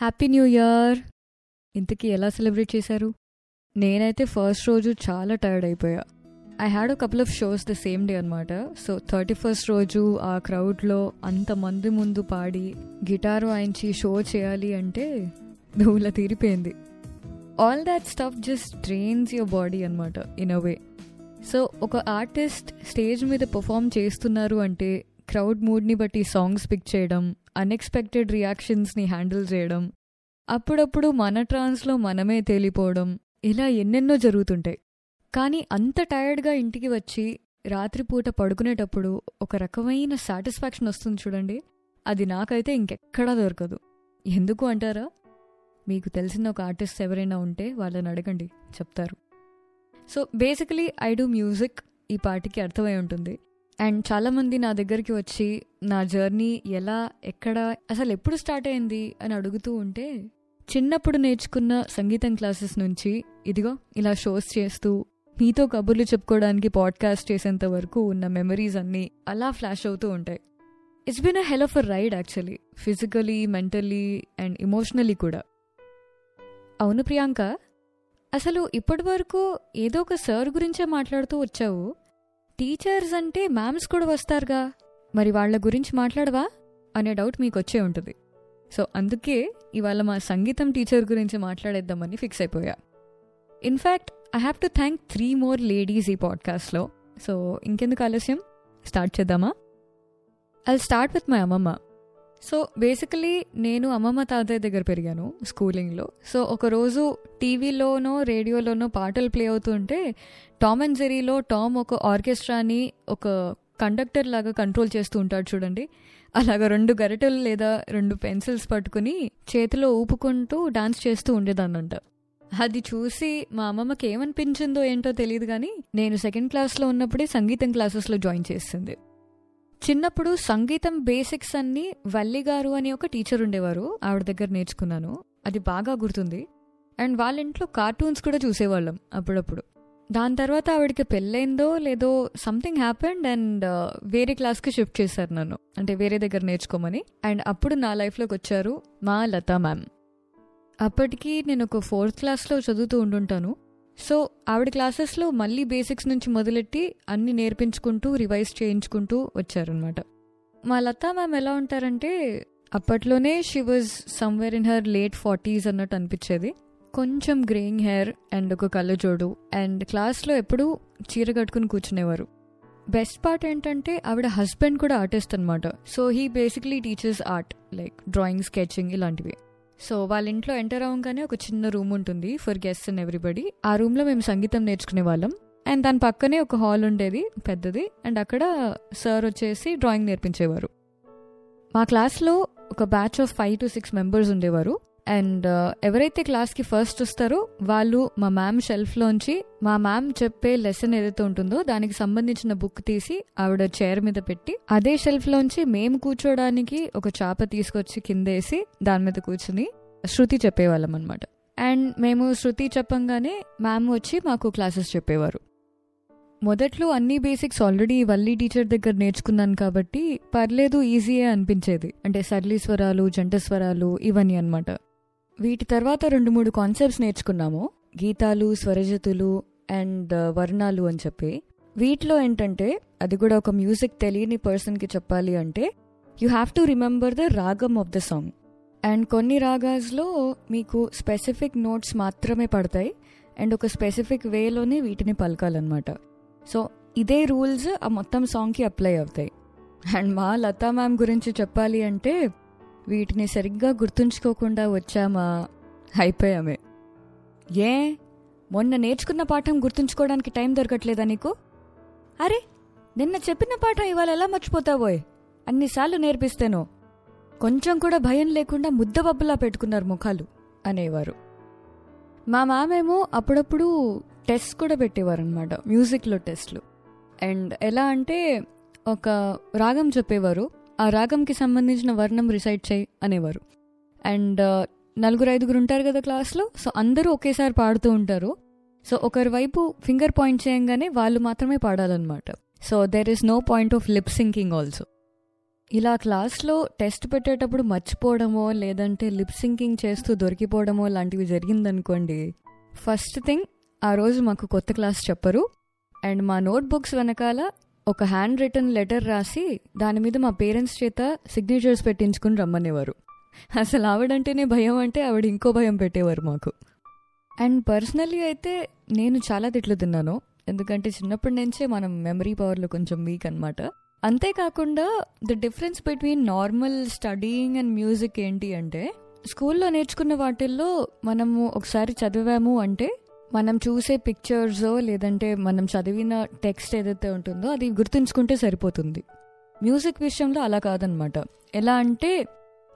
Happy new year ఇంతకీ ఎలా celebrate చేశారు? నేనైతే ఫస్ట్ రోజు చాలా టైర్డ్ అయిపోయా. I had a couple of shows the same day అనమాట సో థర్టీ ఫస్ట్ రోజు ఆ క్రౌడ్లో అంతమంది ముందు పాడి గిటార్ వాయించి షో చేయాలి అంటే దూల తీరిపోయింది. All that stuff just drains your body అనమాట ఇన్ అ వే సో ఒక ఆర్టిస్ట్ స్టేజ్ మీద పర్ఫామ్ చేస్తున్నారు అంటే క్రౌడ్ మూడ్ని బట్టి సాంగ్స్ పిక్ చేయడం అన్ఎక్స్పెక్టెడ్ రియాక్షన్స్ని హ్యాండిల్ చేయడం అప్పుడప్పుడు మన ట్రాన్స్లో మనమే తేలిపోవడం ఇలా ఎన్నెన్నో జరుగుతుంటాయి. కానీ అంత టైర్డ్గా ఇంటికి వచ్చి రాత్రిపూట పడుకునేటప్పుడు ఒక రకమైన సాటిస్ఫాక్షన్ వస్తుంది చూడండి. అది నాకైతే ఇంకెక్కడా దొరకదు. ఎందుకు అంటారా? మీకు తెలిసిన ఒక ఆర్టిస్ట్ ఎవరైనా ఉంటే వాళ్ళని అడగండి చెప్తారు. So basically I do music ఈ పాటికి అర్థమై ఉంటుంది. అండ్ చాలామంది నా దగ్గరికి వచ్చి నా జర్నీ ఎలా ఎక్కడ అసలు ఎప్పుడు స్టార్ట్ అయింది? అని అడుగుతూ ఉంటే చిన్నప్పుడు నేర్చుకున్న సంగీతం క్లాసెస్ నుంచి ఇదిగో ఇలా షోస్ చేస్తూ మీతో కబుర్లు చెప్పుకోవడానికి పాడ్కాస్ట్ చేసేంత వరకు ఉన్న మెమరీస్ అన్నీ అలా ఫ్లాష్ అవుతూ ఉంటాయి. It's been a hell of a ride actually physically mentally and emotionally కూడా. అవును ప్రియాంక? అసలు ఇప్పటి వరకు ఏదో ఒక సార్ గురించే మాట్లాడుతూ వచ్చావు? టీచర్స్ అంటే మ్యామ్స్ కూడా వస్తారుగా. మరి వాళ్ళ గురించి మాట్లాడవా? అనే డౌట్ మీకు వచ్చే ఉంటుంది. సో అందుకే ఇవాళ మా సంగీతం టీచర్ గురించి మాట్లాడేద్దామని ఫిక్స్ అయిపోయా. In fact I have to thank three more ladies ఈ పాడ్కాస్ట్లో. సో ఇంకెందుకు ఆలస్యం? స్టార్ట్ చేద్దామా? ఐ స్టార్ట్ విత్ మై అమ్మమ్మ. సో బేసికలీ నేను అమ్మమ్మ తాతయ్య దగ్గర పెరిగాను స్కూలింగ్లో సో ఒకరోజు టీవీలోనో రేడియోలోనో పాటలు ప్లే అవుతుంటే టామ్ అండ్ జెరీలో టామ్ ఒక ఆర్కెస్ట్రాని ఒక కండక్టర్ లాగా కంట్రోల్ చేస్తూ ఉంటాడు చూడండి. అలాగా రెండు గరిటెలు లేదా రెండు పెన్సిల్స్ పట్టుకుని చేతిలో ఊపుకుంటూ డాన్స్ చేస్తూ ఉండేదాన్నంట. అది చూసి మా అమ్మమ్మకి ఏమనిపించిందో ఏంటో తెలియదు కానీ నేను సెకండ్ క్లాస్లో ఉన్నప్పుడే సంగీతం క్లాసెస్లో జాయిన్ చేసింది. చిన్నప్పుడు సంగీతం బేసిక్స్ అన్ని వల్లి గారు అని ఒక టీచర్ ఉండేవారు. ఆవిడ దగ్గర నేర్చుకున్నాను. అది బాగా గుర్తుంది. అండ్ వాళ్ళ ఇంట్లో కార్టూన్స్ కూడా చూసేవాళ్ళం అప్పుడప్పుడు. దాని తర్వాత ఆవిడకి పెళ్ళైందో లేదో సంథింగ్ హ్యాపెండ్ అండ్ వేరే క్లాస్కి షిఫ్ట్ చేశారు నన్ను. అంటే వేరే దగ్గర నేర్చుకోమని. అండ్ అప్పుడు నా లైఫ్లోకి వచ్చారు మా లతా మ్యామ్. అప్పటికి నేను ఒక ఫోర్త్ క్లాస్లో చదువుతూ ఉండుంటాను. సో ఆవిడ క్లాసెస్లో మళ్ళీ బేసిక్స్ నుంచి మొదలెట్టి అన్ని నేర్పించుకుంటూ రివైజ్ చేయించుకుంటూ వచ్చారనమాట మా లతా మ్యామ్ ఎలా ఉంటారంటే అప్పట్లోనే she was somewhere in her late forties అన్నట్టు అనిపించేది. కొంచెం గ్రేయింగ్ హెయిర్ అండ్ ఒక కళ్ళజోడు అండ్ క్లాస్లో ఎప్పుడూ చీర కట్టుకుని కూర్చునేవారు. బెస్ట్ పార్ట్ ఏంటంటే ఆవిడ హస్బెండ్ కూడా ఆర్టిస్ట్ అనమాట so he basically teachers art like drawing sketching ఇలాంటివి. సో వాళ్ళ ఇంట్లో ఎంటర్ అవ్వగానే ఒక చిన్న రూమ్ ఉంటుంది ఫర్ గెస్ట్ అండ్ ఎవ్రీబడి. ఆ రూమ్లో మేము సంగీతం నేర్చుకునే వాళ్ళం. అండ్ దాని పక్కనే ఒక హాల్ ఉండేది పెద్దది. అండ్ అక్కడ సార్ వచ్చేసి డ్రాయింగ్ నేర్పించేవారు. మా క్లాస్లో ఒక batch of five to six members ఉండేవారు. అండ్ ఎవరైతే క్లాస్కి ఫస్ట్ వస్తారో వాళ్ళు మా మ్యామ్ షెల్ఫ్లోంచి మా మ్యామ్ చెప్పే లెసన్ ఏదైతే ఉంటుందో దానికి సంబంధించిన బుక్ తీసి ఆవిడ చైర్ మీద పెట్టి అదే షెల్ఫ్లోంచి మేము కూర్చోడానికి ఒక చాప తీసుకొచ్చి కిందేసి దాని మీద కూర్చుని శృతి చెప్పేవాళ్ళం అనమాట అండ్ మేము శృతి చెప్పంగానే మ్యామ్ వచ్చి మాకు క్లాసెస్ చెప్పేవారు. మొదట్లో అన్ని బేసిక్స్ ఆల్రెడీ వల్లి టీచర్ దగ్గర నేర్చుకున్నాను కాబట్టి పర్లేదు ఈజీయే అనిపించేది. అంటే సర్లీ స్వరాలు జంట స్వరాలు ఇవన్నీ అనమాట వీటి తర్వాత రెండు మూడు కాన్సెప్ట్స్ నేర్చుకున్నాము. గీతాలు స్వరజతులు అండ్ uh, వర్ణాలు అని చెప్పి. వీటిలో ఏంటంటే అది కూడా ఒక మ్యూజిక్ తెలియని పర్సన్కి చెప్పాలి అంటే you have to remember the ragam of the song and కొన్ని రాగాస్లో మీకు స్పెసిఫిక్ నోట్స్ మాత్రమే పడతాయి. అండ్ ఒక స్పెసిఫిక్ వేలోనే వీటిని పలకాలన్నమాట. సో ఇదే రూల్స్ ఆ మొత్తం సాంగ్కి అప్లై అవుతాయి. అండ్ మా లతా మ్యామ్ గురించి చెప్పాలి అంటే వీటిని సరిగ్గా గుర్తుంచుకోకుండా వచ్చామా? అయిపోయామే. ఏ? మొన్న నేర్చుకున్న పాఠం గుర్తుంచుకోవడానికి టైం దొరకట్లేదా నీకు? అరే నిన్న చెప్పిన పాఠం ఇవాళ ఎలా మర్చిపోతావోయ్? అన్నిసార్లు నేర్పిస్తేనో. కొంచెం కూడా భయం లేకుండా ముద్దబబ్బులా పెట్టుకున్నారు ముఖాలు అనేవారు. మా మామేమో అప్పుడప్పుడు టెస్ట్ కూడా పెట్టేవారనమాట మ్యూజిక్లో టెస్ట్లు. అండ్ ఎలా అంటే ఒక రాగం చెప్పేవారు. ఆ రాగంకి సంబంధించిన వర్ణం రిసైడ్ చేయి అనేవారు. అండ్ నలుగురు ఐదుగురు ఉంటారు కదా క్లాస్లో సో అందరూ ఒకేసారి పాడుతూ ఉంటారు. సో ఒకరి వైపు ఫింగర్ పాయింట్ చేయంగానే వాళ్ళు మాత్రమే పాడాలన్నమాట. So there is no point of lip syncing also. ఇలా క్లాస్లో టెస్ట్ పెట్టేటప్పుడు మర్చిపోవడమో లేదంటే లిప్ సింకింగ్ చేస్తూ దొరికిపోవడమో లాంటివి జరిగిందనుకోండి ఫస్ట్ థింగ్ ఆ రోజు మాకు కొత్త క్లాస్ చెప్పరు. అండ్ మా నోట్బుక్స్ వెనకాల ఒక హ్యాండ్ రిటర్న్ లెటర్ రాసి దాని మీద మా పేరెంట్స్ చేత సిగ్నేచర్స్ పెట్టించుకుని రమ్మనేవారు. అసలు ఆవిడంటేనే భయం అంటే ఆవిడ ఇంకో భయం పెట్టేవారు మాకు. అండ్ పర్సనలీ అయితే నేను చాలా తిట్లు తిన్నాను. ఎందుకంటే చిన్నప్పటి నుంచే మనం మెమరీ పవర్లో కొంచెం వీక్ అనమాట అంతేకాకుండా the difference between normal studying and music ఏంటి అంటే స్కూల్లో నేర్చుకున్న వాటిల్లో మనము ఒకసారి చదివాము అంటే మనం చూసే పిక్చర్స్ లేదంటే మనం చదివిన టెక్స్ట్ ఏదైతే ఉంటుందో అది గుర్తుంచుకుంటే సరిపోతుంది. మ్యూజిక్ విషయంలో అలా కాదనమాట ఎలా అంటే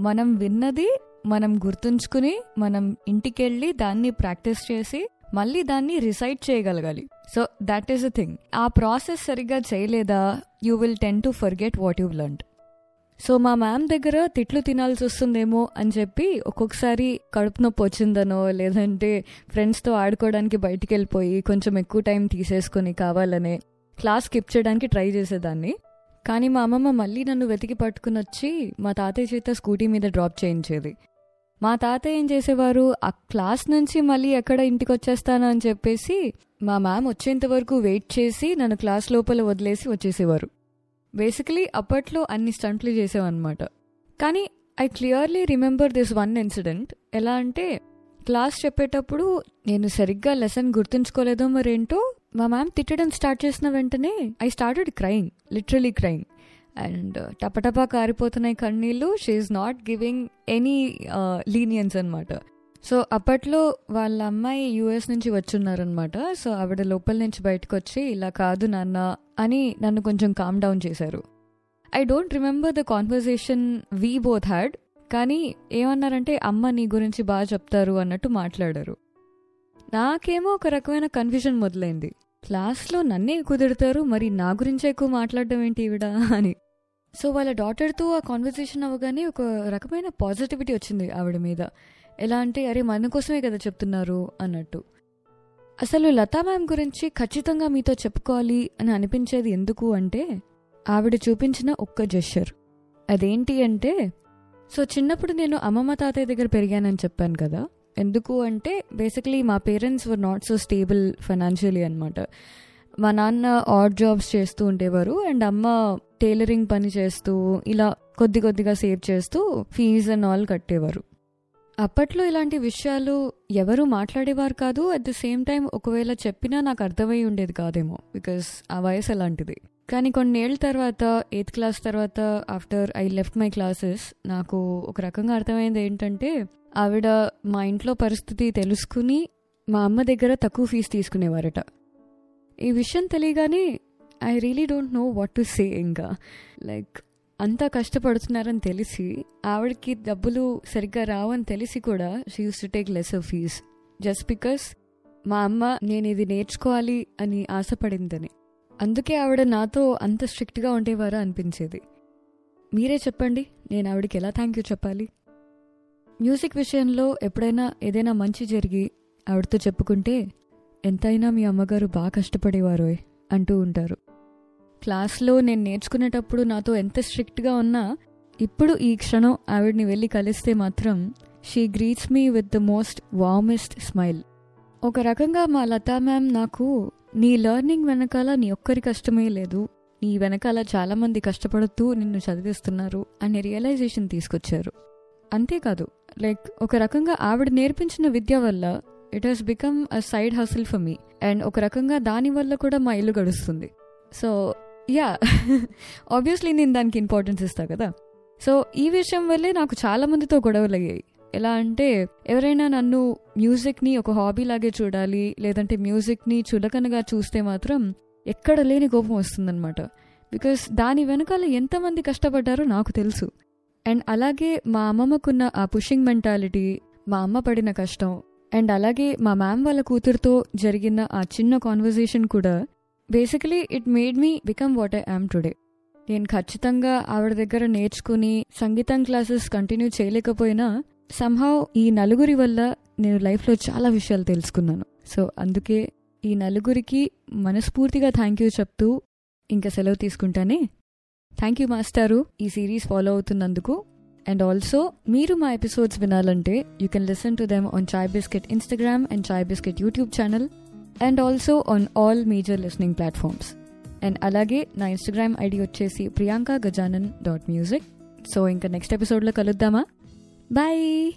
మనం విన్నది మనం గుర్తుంచుకుని మనం ఇంటికెళ్ళి దాన్ని ప్రాక్టీస్ చేసి మళ్ళీ దాన్ని రిసైట్ చేయగలగాలి. So that is a thing ఆ ప్రాసెస్ సరిగ్గా చేయలేదా? You will tend to forget what you learn so మా మ్యామ్ దగ్గర తిట్లు తినాల్సి వస్తుందేమో అని చెప్పి ఒక్కొక్కసారి కడుపు నొప్పి వచ్చిందనో లేదంటే ఫ్రెండ్స్తో ఆడుకోవడానికి బయటికి వెళ్ళిపోయి కొంచెం ఎక్కువ టైం తీసేసుకొని కావాలనే క్లాస్ స్కిప్ చేయడానికి ట్రై చేసేదాన్ని. కానీ మా అమ్మమ్మ మళ్ళీ నన్ను వెతికి పట్టుకుని వచ్చి మా తాతయ్య చేత స్కూటీ మీద డ్రాప్ చేయించేది. మా తాతయ్య ఏం చేసేవారు? ఆ క్లాస్ నుంచి మళ్ళీ ఎక్కడ ఇంటికి వచ్చేస్తాను? అని చెప్పేసి మా మ్యామ్ వచ్చేంత వరకు వెయిట్ చేసి నన్ను క్లాస్ లోపల వదిలేసి వచ్చేసేవారు. బేసికలీ అప్పట్లో అన్ని స్టంట్లు చేసేవన్నమాట. కానీ I clearly remember this one incident ఎలా అంటే క్లాస్ చెప్పేటప్పుడు నేను సరిగ్గా లెసన్ గుర్తుంచుకోలేదో మరేంటో మా మ్యామ్ తిట్టడం స్టార్ట్ చేసిన వెంటనే I started crying literally crying and టపటపా కారిపోతున్నాయి కన్నీళ్ళు. She's not giving any leniency అనమాట సో అప్పట్లో వాళ్ళ అమ్మాయి యూఎస్ నుంచి వచ్చున్నారనమాట సో ఆవిడ లోపల నుంచి బయటకు వచ్చి ఇలా కాదు నాన్న అని నన్ను కొంచెం కామ్ డౌన్ చేశారు. I don't remember the conversation we both had కానీ ఏమన్నారంటే అమ్మ నీ గురించి బాగా చెప్తారు అన్నట్టు మాట్లాడారు. నాకేమో ఒక రకమైన కన్ఫ్యూజన్ మొదలైంది. క్లాస్లో నన్నే కుదురుతారు మరి నా గురించే ఎక్కువ మాట్లాడడం ఏంటి ఈవిడ అని. సో వాళ్ళ డాటర్తో ఆ కాన్వర్జేషన్ అవ్వగానే ఒక రకమైన పాజిటివిటీ వచ్చింది ఆవిడ మీద. ఎలా అంటే అరే మన కోసమే కదా చెప్తున్నారు అన్నట్టు. అసలు లతా మ్యామ్ గురించి ఖచ్చితంగా మీతో చెప్పుకోవాలి అని అనిపించేది ఎందుకు అంటే ఆవిడ చూపించిన ఒక్క జెషర్ అదేంటి అంటే సో చిన్నప్పుడు నేను అమ్మమ్మ తాతయ్య దగ్గర పెరిగానని చెప్పాను కదా. ఎందుకు అంటే బేసిక్లీ మా parents were not so stable financially అనమాట మా నాన్న ఆడ్ జాబ్స్ చేస్తూ ఉండేవారు అండ్ అమ్మ టైలరింగ్ పని చేస్తూ ఇలా కొద్ది కొద్దిగా సేవ్ చేస్తూ ఫీజ్ అండ్ ఆల్ కట్టేవారు. అప్పట్లో ఇలాంటి విషయాలు ఎవరు మాట్లాడేవారు కాదు. అట్ ద సేమ్ టైం ఒకవేళ చెప్పినా నాకు అర్థమై ఉండేది కాదేమో బికాస్ ఆ వయసు అలాంటిది. కానీ కొన్నేళ్ళ తర్వాత ఎయిత్ క్లాస్ తర్వాత after I left my classes నాకు ఒక రకంగా అర్థమైంది ఏంటంటే ఆవిడ మా ఇంట్లో పరిస్థితి తెలుసుకుని మా అమ్మ దగ్గర తక్కువ ఫీజు తీసుకునేవారట. ఈ విషయం తెలియగానే I really don't know what to say ఇంకా. లైక్ అంతా కష్టపడుతున్నారని తెలిసి ఆవిడకి డబ్బులు సరిగ్గా రావని తెలిసి కూడా she uses to take less of fees just because మా అమ్మ నేను ఇది నేర్చుకోవాలి అని ఆశపడిందని. అందుకే ఆవిడ నాతో అంత స్ట్రిక్ట్గా ఉండేవారా అనిపించేది. మీరే చెప్పండి నేను ఆవిడకి ఎలా థ్యాంక్ యూ చెప్పాలి? మ్యూజిక్ విషయంలో ఎప్పుడైనా ఏదైనా మంచి జరిగి ఆవిడతో చెప్పుకుంటే ఎంతైనా మీ అమ్మగారు బాగా కష్టపడేవారోయ్ అంటూ ఉంటారు. క్లాస్లో నేను నేర్చుకునేటప్పుడు నాతో ఎంత స్ట్రిక్ట్గా ఉన్నా ఇప్పుడు ఈ క్షణం ఆవిడ్ని వెళ్ళి కలిస్తే మాత్రం she greets me with the most warmest smile ఒక రకంగా మా లతా మ్యామ్ నాకు నీ లెర్నింగ్ వెనకాల నీ ఒక్కరి కష్టమే లేదు. నీ వెనకాల చాలామంది కష్టపడుతూ నిన్ను చదివిస్తున్నారు అనే రియలైజేషన్ తీసుకొచ్చారు. అంతేకాదు లైక్ ఒక రకంగా ఆవిడ నేర్పించిన విద్య వల్ల it has become a side hustle for me and ఒక రకంగా దాని వల్ల కూడా మా ఇల్లు గడుస్తుంది. సో యా ఆబ్వియస్లీ నేను దానికి ఇంపార్టెన్స్ ఇస్తా కదా. సో ఈ విషయం వల్లే నాకు చాలా మందితో గొడవలు అయ్యాయి. ఎలా అంటే ఎవరైనా నన్ను మ్యూజిక్ని ఒక హాబీ లాగే చూడాలి లేదంటే మ్యూజిక్ని చులకనగా చూస్తే మాత్రం ఎక్కడ లేని కోపం వస్తుందన్నమాట. బికాస్ దాని వెనకాల ఎంతమంది కష్టపడ్డారో నాకు తెలుసు. అండ్ అలాగే మా అమ్మమ్మకున్న ఆ పుషింగ్ మెంటాలిటీ మా అమ్మ పడిన కష్టం అండ్ అలాగే మా మ్యామ్ వాళ్ళ కూతురుతో జరిగిన ఆ చిన్న కాన్వర్జేషన్ కూడా basically it made me become what I am today నేను ఖచ్చితంగా ఆవిడ దగ్గర నేర్చుకుని సంగీతం క్లాసెస్ కంటిన్యూ చేయలేకపోయినా సంహావ్ ఈ నలుగురి వల్ల నేను లైఫ్లో చాలా విషయాలు తెలుసుకున్నాను. సో అందుకే ఈ నలుగురికి మనస్ఫూర్తిగా థ్యాంక్ యూ చెప్తూ ఇంకా సెలవు తీసుకుంటానే. థ్యాంక్ యూ మాస్టారు ఈ సిరీస్ ఫాలో అవుతున్నందుకు. అండ్ ఆల్సో మీరు మా ఎపిసోడ్స్ వినాలంటే you can listen to them on Chai Bisket Instagram and Chai Bisket YouTube channel and also on all major listening platforms and అలాగే నా ఇన్స్టాగ్రామ్ ఐడి వచ్చేసి Priyanka Gajanan dot music so ఇంకా next ఎపిసోడ్లో కలుద్దామా? Bye